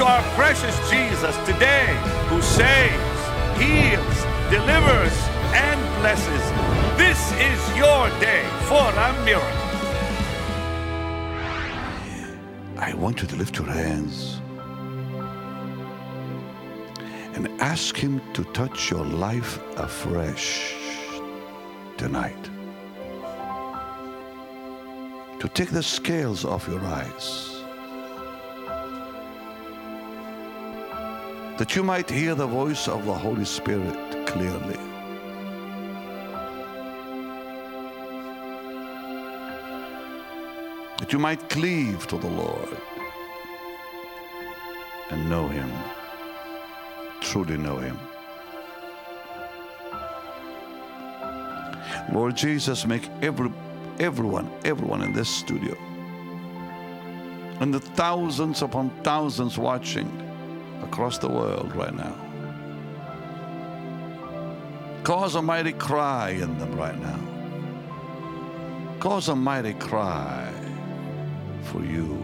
To our precious Jesus today who saves, heals, delivers, and blesses. This is your day for a miracle. I want you to lift your hands and ask Him to touch your life afresh tonight. To take the scales off your eyes. That you might hear the voice of the Holy Spirit clearly. That you might cleave to the Lord and know Him, truly know Him. Lord Jesus, make every, everyone, everyone in this studio, and the thousands upon thousands watching across the world right now, cause a mighty cry in them right now. Cause a mighty cry for you.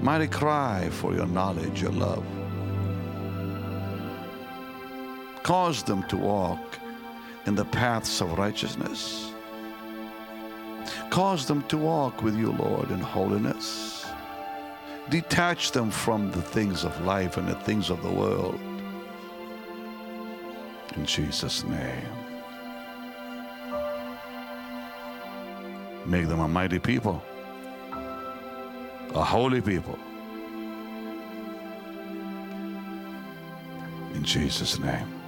Mighty cry for your knowledge, your love. Cause them to walk in the paths of righteousness. Cause them to walk with you, Lord, in holiness. Detach them from the things of life and the things of the world. In Jesus' name. Make them a mighty people, a holy people. In Jesus' name.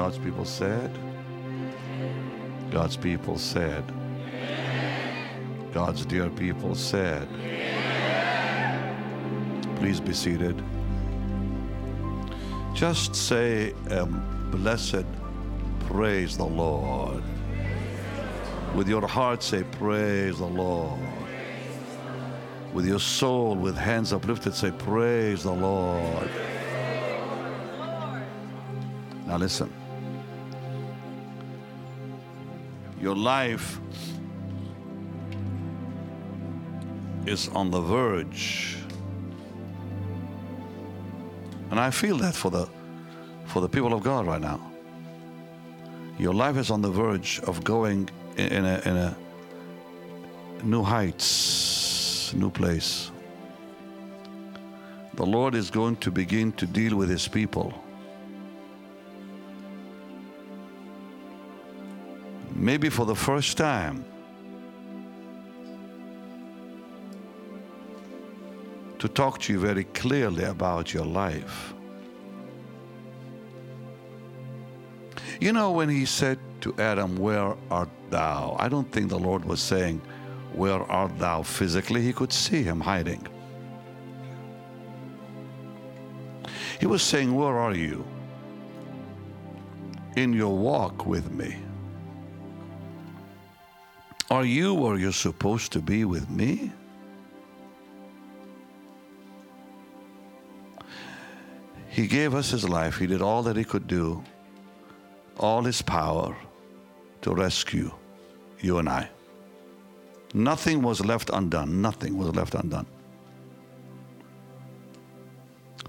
God's people said, God's people said, God's dear people said, please be seated. Just say, um, blessed praise the Lord. With your heart, say, praise the Lord. With your soul, with hands uplifted, say, praise the Lord. Now listen. Your life is on the verge. And I feel that for the for the people of God right now. Your life is on the verge of going in, a, in a new heights, new place. The Lord is going to begin to deal with his people. Maybe for the first time, to talk to you very clearly about your life. You know, when he said to Adam, Where art thou? I don't think the Lord was saying, Where art thou physically? He could see him hiding. He was saying, Where are you? In your walk with me. Are you where you're supposed to be with me? He gave us his life. He did all that he could do, all his power to rescue you and I. Nothing was left undone. Nothing was left undone.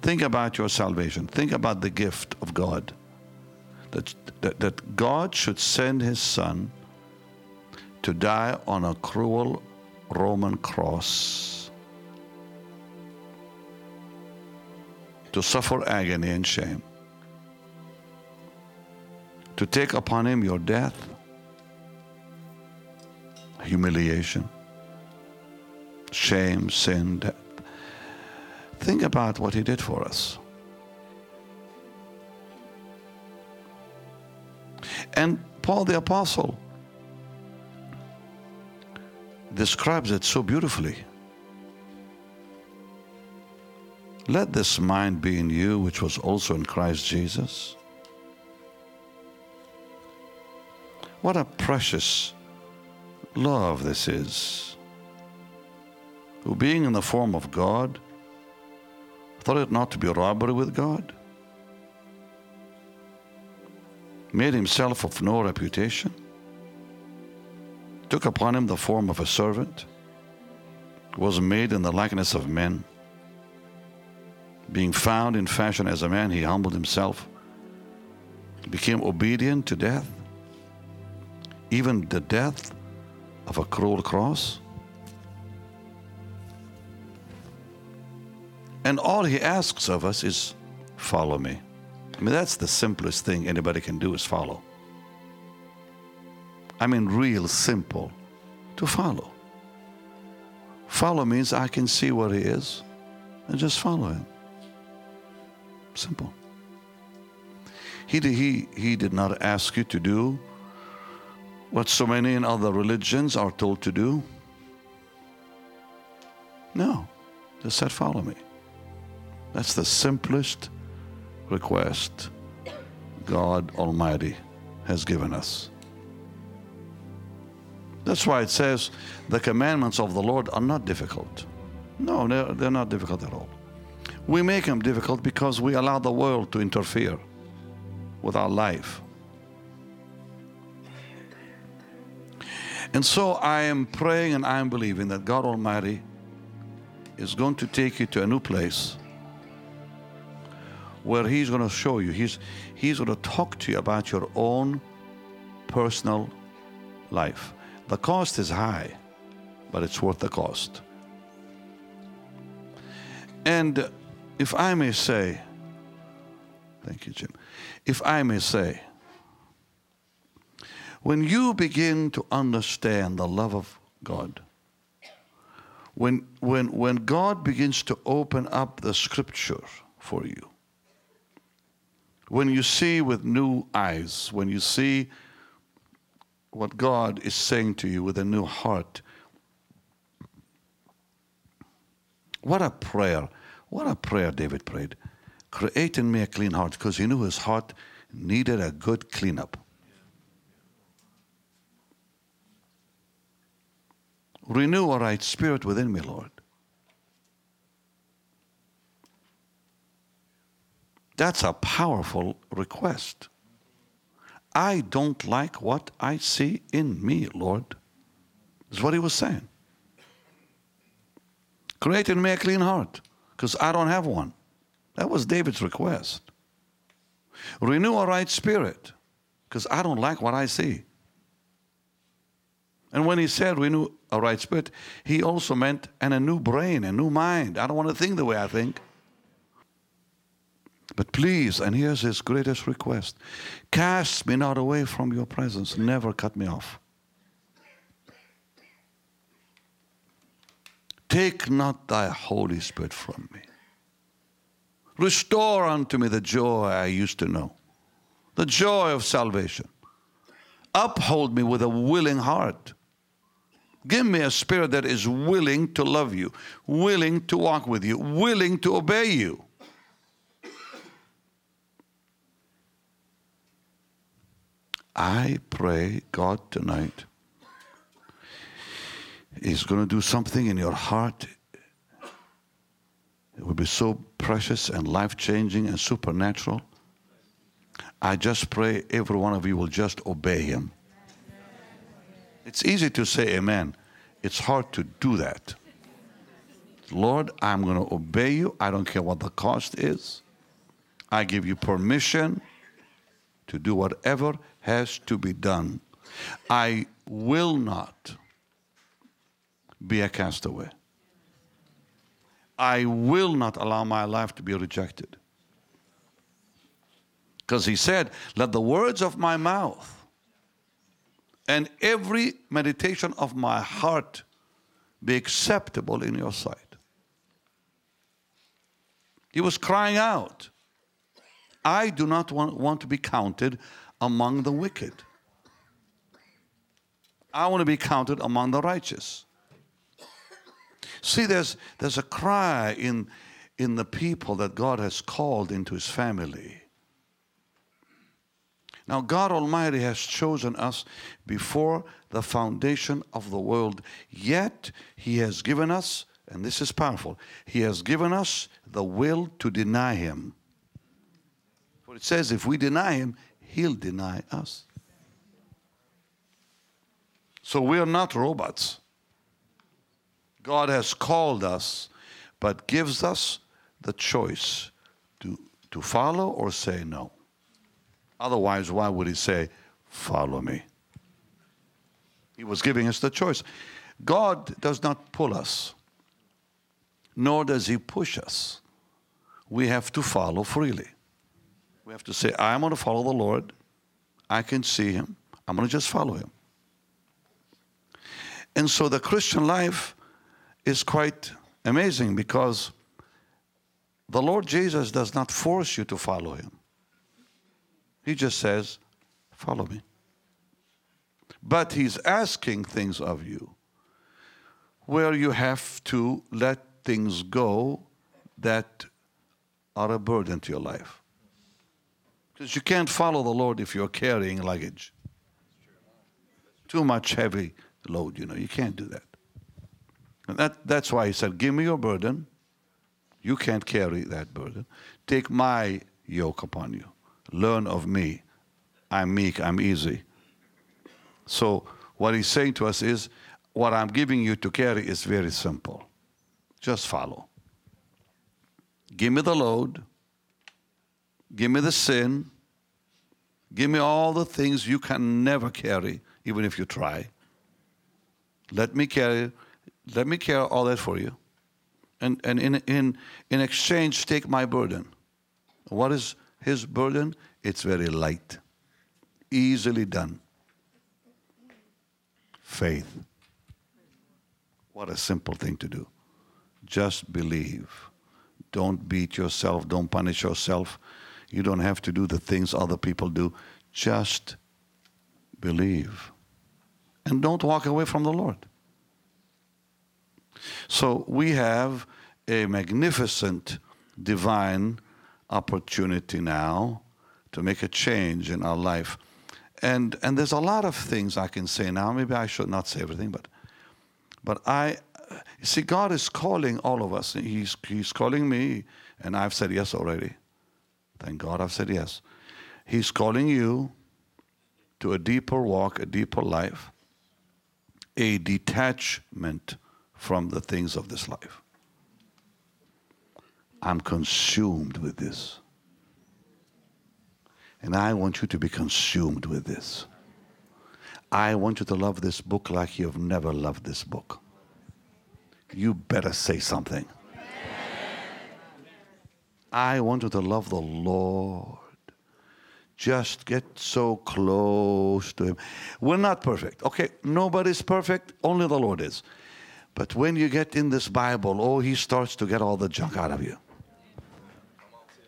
Think about your salvation. Think about the gift of God. That, that, that God should send his son to die on a cruel Roman cross, to suffer agony and shame, to take upon him your death, humiliation, shame, sin, death. Think about what he did for us. And Paul the Apostle describes it so beautifully. Let this mind be in you, which was also in Christ Jesus. What a precious love this is. Who, being in the form of God, thought it not to be robbery with God, made himself of no reputation, took upon him the form of a servant, was made in the likeness of men. Being found in fashion as a man, he humbled himself, became obedient to death, even the death of a cruel cross. And all he asks of us is follow me. I mean, that's the simplest thing anybody can do is follow. I mean, real simple to follow. Follow means I can see where he is and just follow him. Simple. He, he, he did not ask you to do what so many in other religions are told to do. No, just said, follow me. That's the simplest request God Almighty has given us. That's why it says the commandments of the Lord are not difficult. No, they're, they're not difficult at all. We make them difficult because we allow the world to interfere with our life. And so I am praying and I am believing that God Almighty is going to take you to a new place where He's going to show you, He's, he's going to talk to you about your own personal life. The cost is high, but it's worth the cost. And if I may say, thank you, Jim, if I may say, when you begin to understand the love of God, when, when, when God begins to open up the scripture for you, when you see with new eyes, when you see what God is saying to you with a new heart, what a prayer. What a prayer David prayed. Create in me a clean heart because he knew his heart needed a good cleanup. Renew a right spirit within me, Lord. That's a powerful request. I don't like what I see in me, Lord. Is what he was saying. Create in me a clean heart, because I don't have one. That was David's request. Renew a right spirit, because I don't like what I see. And when he said renew a right spirit, he also meant and a new brain, a new mind. I don't want to think the way I think. But please, and here's his greatest request cast me not away from your presence, never cut me off. Take not thy Holy Spirit from me. Restore unto me the joy I used to know, the joy of salvation. Uphold me with a willing heart Give me a spirit that is willing to love you, willing to walk with you, willing to obey you. I pray God tonight is going to do something in your heart. It will be so precious and life changing and supernatural. I just pray every one of you will just obey Him. It's easy to say amen. It's hard to do that. Lord, I'm going to obey you. I don't care what the cost is. I give you permission to do whatever has to be done. I will not be a castaway. I will not allow my life to be rejected. Because he said, Let the words of my mouth and every meditation of my heart be acceptable in your sight. He was crying out, I do not want, want to be counted among the wicked. I want to be counted among the righteous. See, there's, there's a cry in, in the people that God has called into his family. Now, God Almighty has chosen us before the foundation of the world, yet He has given us, and this is powerful, He has given us the will to deny Him. It says, if we deny Him, He'll deny us. So we are not robots. God has called us, but gives us the choice to, to follow or say no. Otherwise, why would he say, Follow me? He was giving us the choice. God does not pull us, nor does he push us. We have to follow freely. We have to say, I'm going to follow the Lord. I can see him. I'm going to just follow him. And so the Christian life is quite amazing because the Lord Jesus does not force you to follow him. He just says, Follow me. But He's asking things of you where you have to let things go that are a burden to your life. Because you can't follow the Lord if you're carrying luggage. Too much heavy load, you know, you can't do that. And that, that's why he said, Give me your burden. You can't carry that burden. Take my yoke upon you. Learn of me. I'm meek, I'm easy. So, what he's saying to us is, what I'm giving you to carry is very simple. Just follow. Give me the load. Give me the sin. Give me all the things you can never carry, even if you try. Let me carry, let me carry all that for you. And, and in, in, in exchange, take my burden. What is his burden, it's very light, easily done. Faith. What a simple thing to do. Just believe. Don't beat yourself, don't punish yourself. You don't have to do the things other people do. Just believe. And don't walk away from the Lord. So we have a magnificent divine opportunity now to make a change in our life. And, and there's a lot of things I can say now. Maybe I should not say everything, but, but I, see, God is calling all of us. He's, he's calling me, and I've said yes already. Thank God I've said yes. He's calling you to a deeper walk, a deeper life, a detachment from the things of this life. I'm consumed with this. And I want you to be consumed with this. I want you to love this book like you've never loved this book. You better say something. I want you to love the Lord. Just get so close to Him. We're not perfect. Okay, nobody's perfect, only the Lord is. But when you get in this Bible, oh, He starts to get all the junk out of you.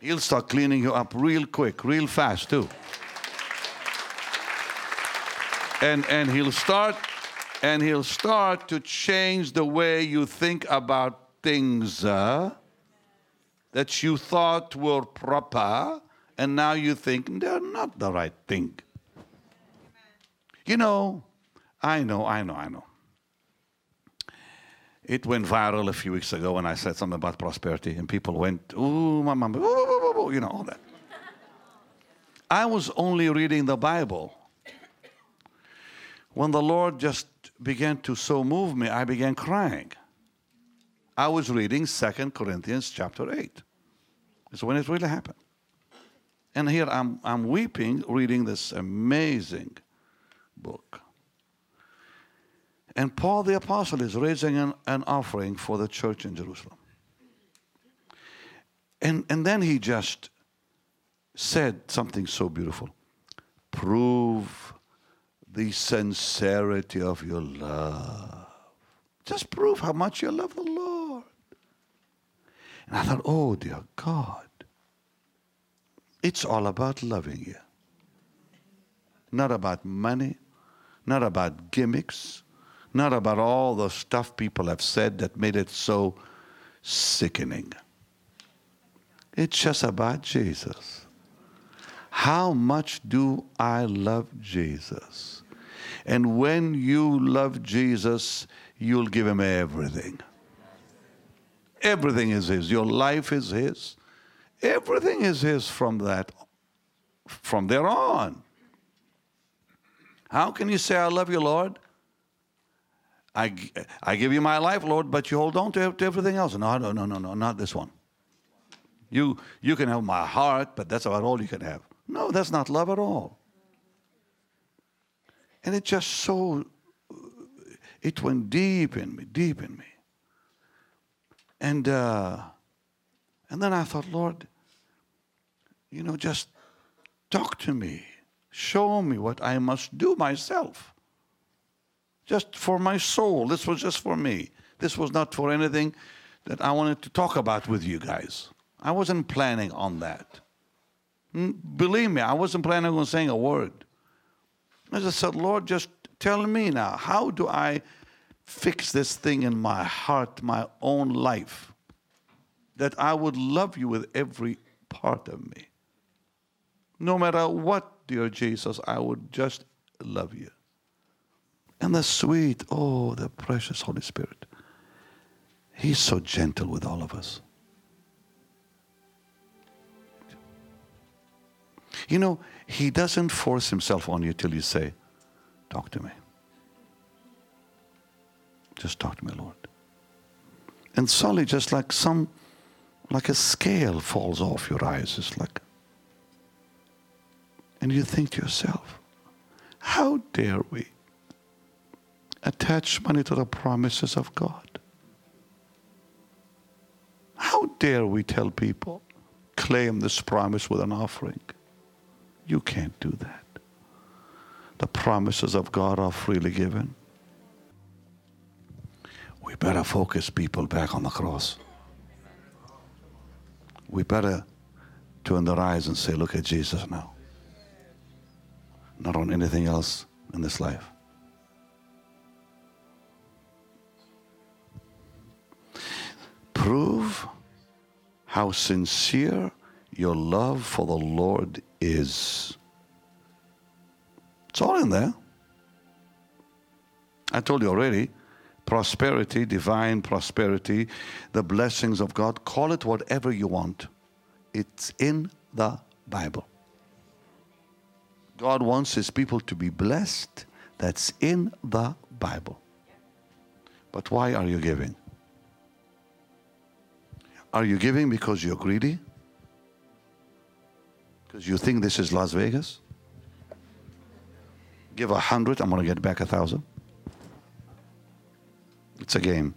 He'll start cleaning you up real quick, real fast too. And and he'll start and he'll start to change the way you think about things uh, that you thought were proper, and now you think they're not the right thing. You know, I know, I know, I know. It went viral a few weeks ago when I said something about prosperity, and people went, ooh, my mama, ooh, ooh, ooh, you know, all that. I was only reading the Bible. When the Lord just began to so move me, I began crying. I was reading Second Corinthians chapter 8. It's when it really happened. And here I'm, I'm weeping reading this amazing book. And Paul the Apostle is raising an, an offering for the church in Jerusalem. And, and then he just said something so beautiful prove the sincerity of your love. Just prove how much you love the Lord. And I thought, oh, dear God, it's all about loving you. not about money, not about gimmicks, not about all the stuff people have said that made it so sickening. It's just about Jesus. How much do I love Jesus? And when you love Jesus, you'll give him everything. Everything is his. Your life is his. Everything is his from that from there on. How can you say I love you, Lord? I, I give you my life, Lord, but you hold on to, to everything else. No, no, no, no, no, not this one. You, you can have my heart, but that's about all you can have. No, that's not love at all. And it just so, it went deep in me, deep in me. And, uh, and then I thought, Lord, you know, just talk to me. Show me what I must do myself. Just for my soul. This was just for me. This was not for anything that I wanted to talk about with you guys. I wasn't planning on that. Hmm, believe me, I wasn't planning on saying a word. I just said, Lord, just tell me now, how do I fix this thing in my heart, my own life, that I would love you with every part of me? No matter what, dear Jesus, I would just love you. And the sweet, oh, the precious Holy Spirit. He's so gentle with all of us. You know, He doesn't force Himself on you till you say, Talk to me. Just talk to me, Lord. And suddenly, just like some, like a scale falls off your eyes. It's like, and you think to yourself, how dare we attach money to the promises of God? How dare we tell people, claim this promise with an offering? You can't do that. The promises of God are freely given. We better focus people back on the cross. We better turn their eyes and say, Look at Jesus now. Not on anything else in this life. Prove how sincere your love for the Lord is. It's all in there. I told you already prosperity, divine prosperity, the blessings of God, call it whatever you want. It's in the Bible. God wants his people to be blessed. That's in the Bible. But why are you giving? Are you giving because you're greedy? Because you think this is Las Vegas? Give a hundred, I'm going to get back a thousand. It's a game.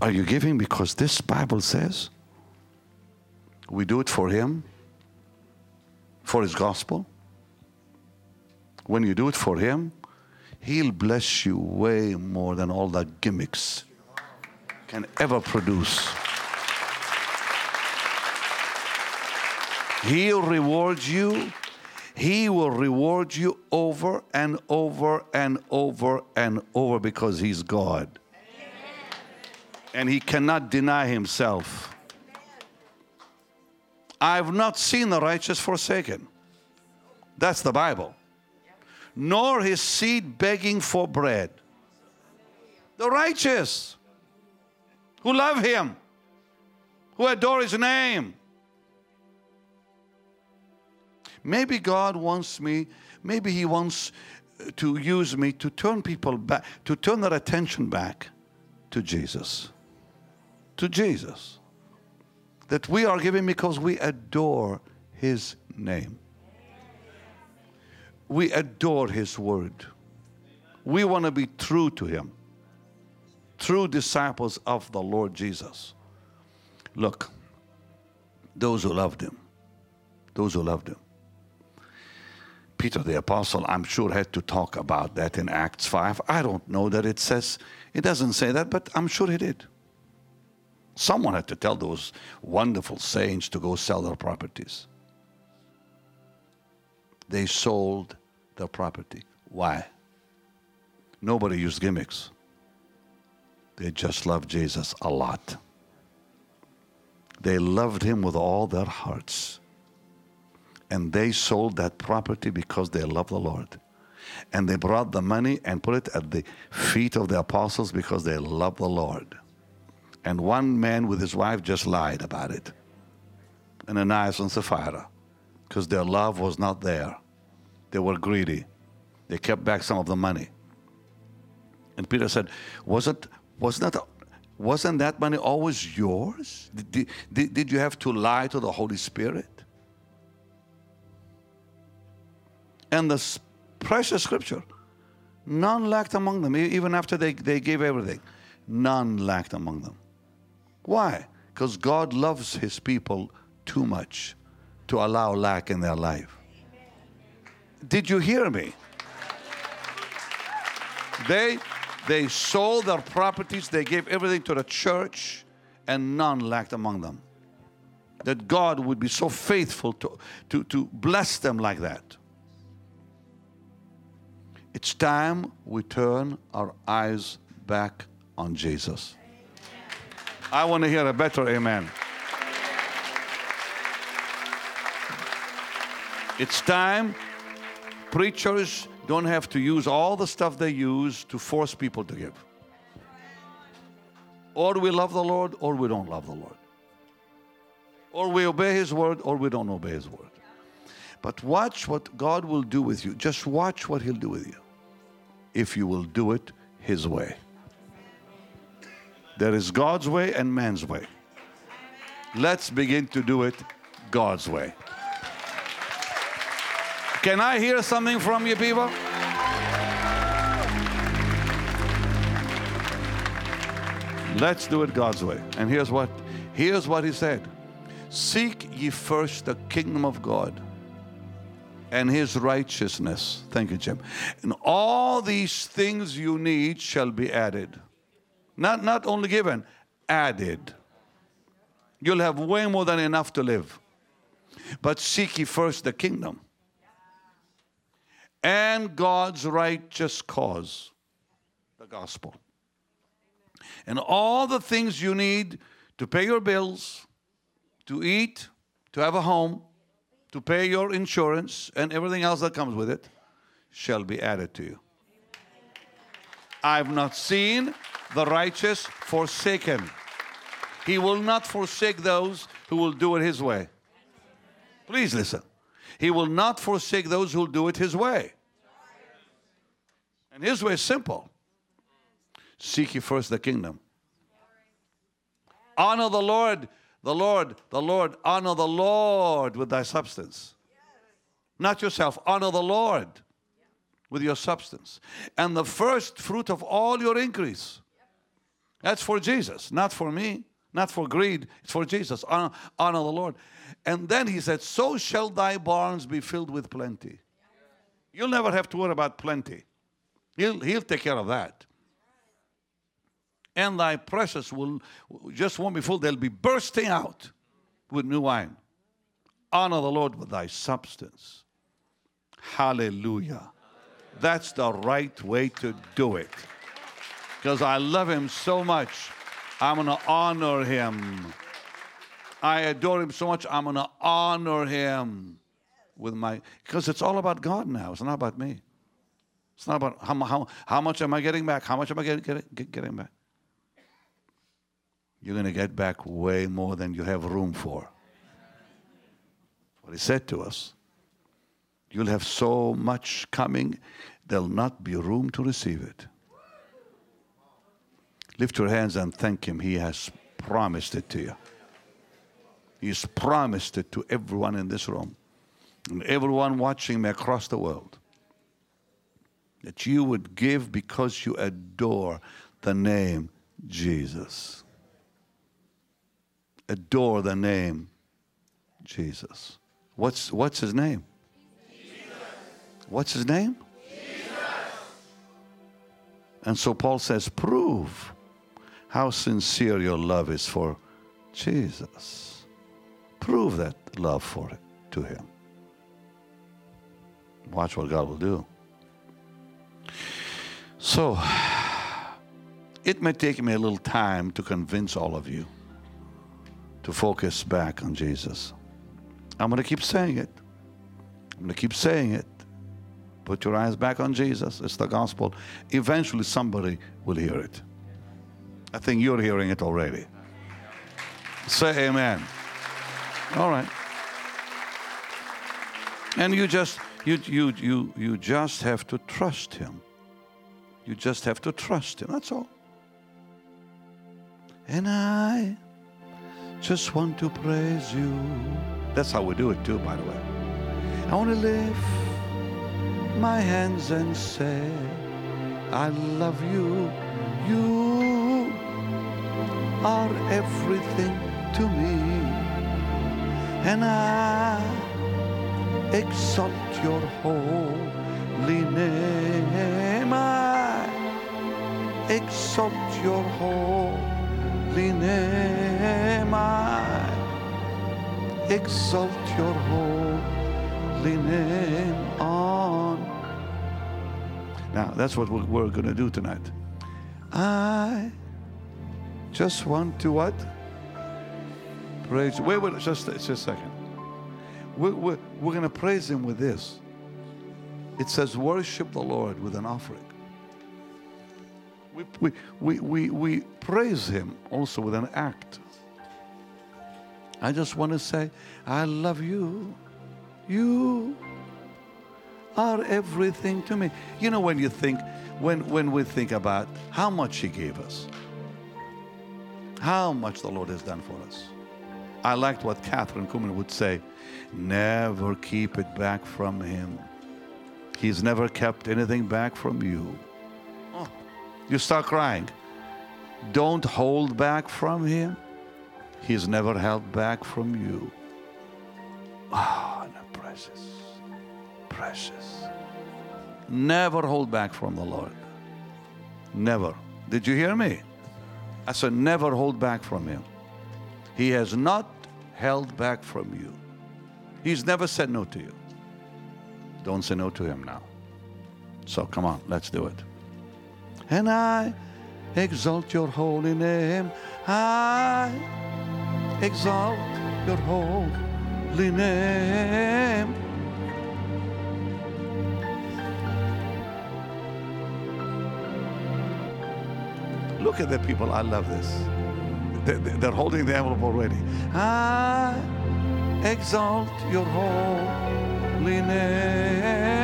Are you giving because this Bible says we do it for Him, for His gospel? When you do it for Him, He'll bless you way more than all the gimmicks can ever produce. He'll reward you. He will reward you over and over and over and over because He's God. And He cannot deny Himself. I've not seen the righteous forsaken. That's the Bible. Nor his seed begging for bread. The righteous who love Him, who adore His name. Maybe God wants me, maybe He wants to use me to turn people back, to turn their attention back to Jesus. To Jesus. That we are giving because we adore His name. We adore His word. We want to be true to Him. True disciples of the Lord Jesus. Look, those who loved Him, those who loved Him, Peter the Apostle, I'm sure, had to talk about that in Acts 5. I don't know that it says, it doesn't say that, but I'm sure he did. Someone had to tell those wonderful saints to go sell their properties. They sold their property. Why? Nobody used gimmicks. They just loved Jesus a lot. They loved him with all their hearts. And they sold that property because they loved the Lord. And they brought the money and put it at the feet of the apostles because they loved the Lord. And one man with his wife just lied about it. And Ananias and Sapphira, because their love was not there. They were greedy. They kept back some of the money. And Peter said, Wasn't, wasn't, that, wasn't that money always yours? Did, did, did you have to lie to the Holy Spirit? And the precious scripture, none lacked among them, even after they, they gave everything. None lacked among them. Why? Because God loves his people too much to allow lack in their life. Did you hear me? They they sold their properties, they gave everything to the church, and none lacked among them. That God would be so faithful to, to, to bless them like that. It's time we turn our eyes back on Jesus. I want to hear a better amen. It's time preachers don't have to use all the stuff they use to force people to give. Or we love the Lord or we don't love the Lord. Or we obey His word or we don't obey His word. But watch what God will do with you. Just watch what He'll do with you if you will do it His way. There is God's way and man's way. Let's begin to do it God's way. Can I hear something from you, people? Let's do it God's way. And here's what here's what he said. Seek ye first the kingdom of God and his righteousness. Thank you, Jim. And all these things you need shall be added. Not, not only given, added. You'll have way more than enough to live. But seek ye first the kingdom and God's righteous cause, the gospel. And all the things you need to pay your bills, to eat, to have a home, to pay your insurance, and everything else that comes with it shall be added to you. I've not seen the righteous forsaken. He will not forsake those who will do it his way. Please listen. He will not forsake those who will do it His way. And His way is simple seek ye first the kingdom. Honor the Lord, the Lord, the Lord. Honor the Lord with thy substance. Not yourself, honor the Lord with your substance. And the first fruit of all your increase. That's for Jesus, not for me, not for greed. It's for Jesus. Honor, honor the Lord. And then he said, So shall thy barns be filled with plenty. You'll never have to worry about plenty. He'll, he'll take care of that. And thy presses will just won't be full, they'll be bursting out with new wine. Honor the Lord with thy substance. Hallelujah. That's the right way to do it. Because I love him so much, I'm going to honor him. I adore him so much, I'm going to honor him with my, because it's all about God now. It's not about me. It's not about how, how, how much am I getting back? How much am I getting, getting, getting back? You're going to get back way more than you have room for. What he said to us. You'll have so much coming, there'll not be room to receive it. Lift your hands and thank him. He has promised it to you. He's promised it to everyone in this room and everyone watching me across the world. That you would give because you adore the name Jesus. Adore the name Jesus. What's, what's his name? Jesus. What's his name? Jesus. And so Paul says, prove how sincere your love is for Jesus. Prove that love for it to him. Watch what God will do. So, it may take me a little time to convince all of you to focus back on Jesus. I'm going to keep saying it. I'm going to keep saying it. Put your eyes back on Jesus. It's the gospel. Eventually, somebody will hear it. I think you're hearing it already. Say amen. All right. And you just you you you you just have to trust him. You just have to trust him. That's all. And I just want to praise you. That's how we do it too, by the way. I want to lift my hands and say, I love you. You are everything to me. And I exalt your holy name. I exalt your holy name. Exalt your holy name on. Now, that's what we're, we're going to do tonight. I just want to what? Praise. Wait, wait, just, just a second. We're, we're, we're going to praise Him with this. It says, worship the Lord with an offering. We, we, we, we, we praise Him also with an act. I just want to say, I love you. You are everything to me. You know, when you think, when, when we think about how much He gave us, how much the Lord has done for us. I liked what Kathryn Kuhlman would say never keep it back from Him. He's never kept anything back from you. Oh, you start crying. Don't hold back from Him. He's never held back from you. Ah, oh, precious, precious. Never hold back from the Lord. Never. Did you hear me? I said, never hold back from Him. He has not held back from you. He's never said no to you. Don't say no to Him now. So come on, let's do it. And I exalt your holy name. I exalt your holy name. Look at the people. I love this. They're holding the envelope already. I exalt your holy name.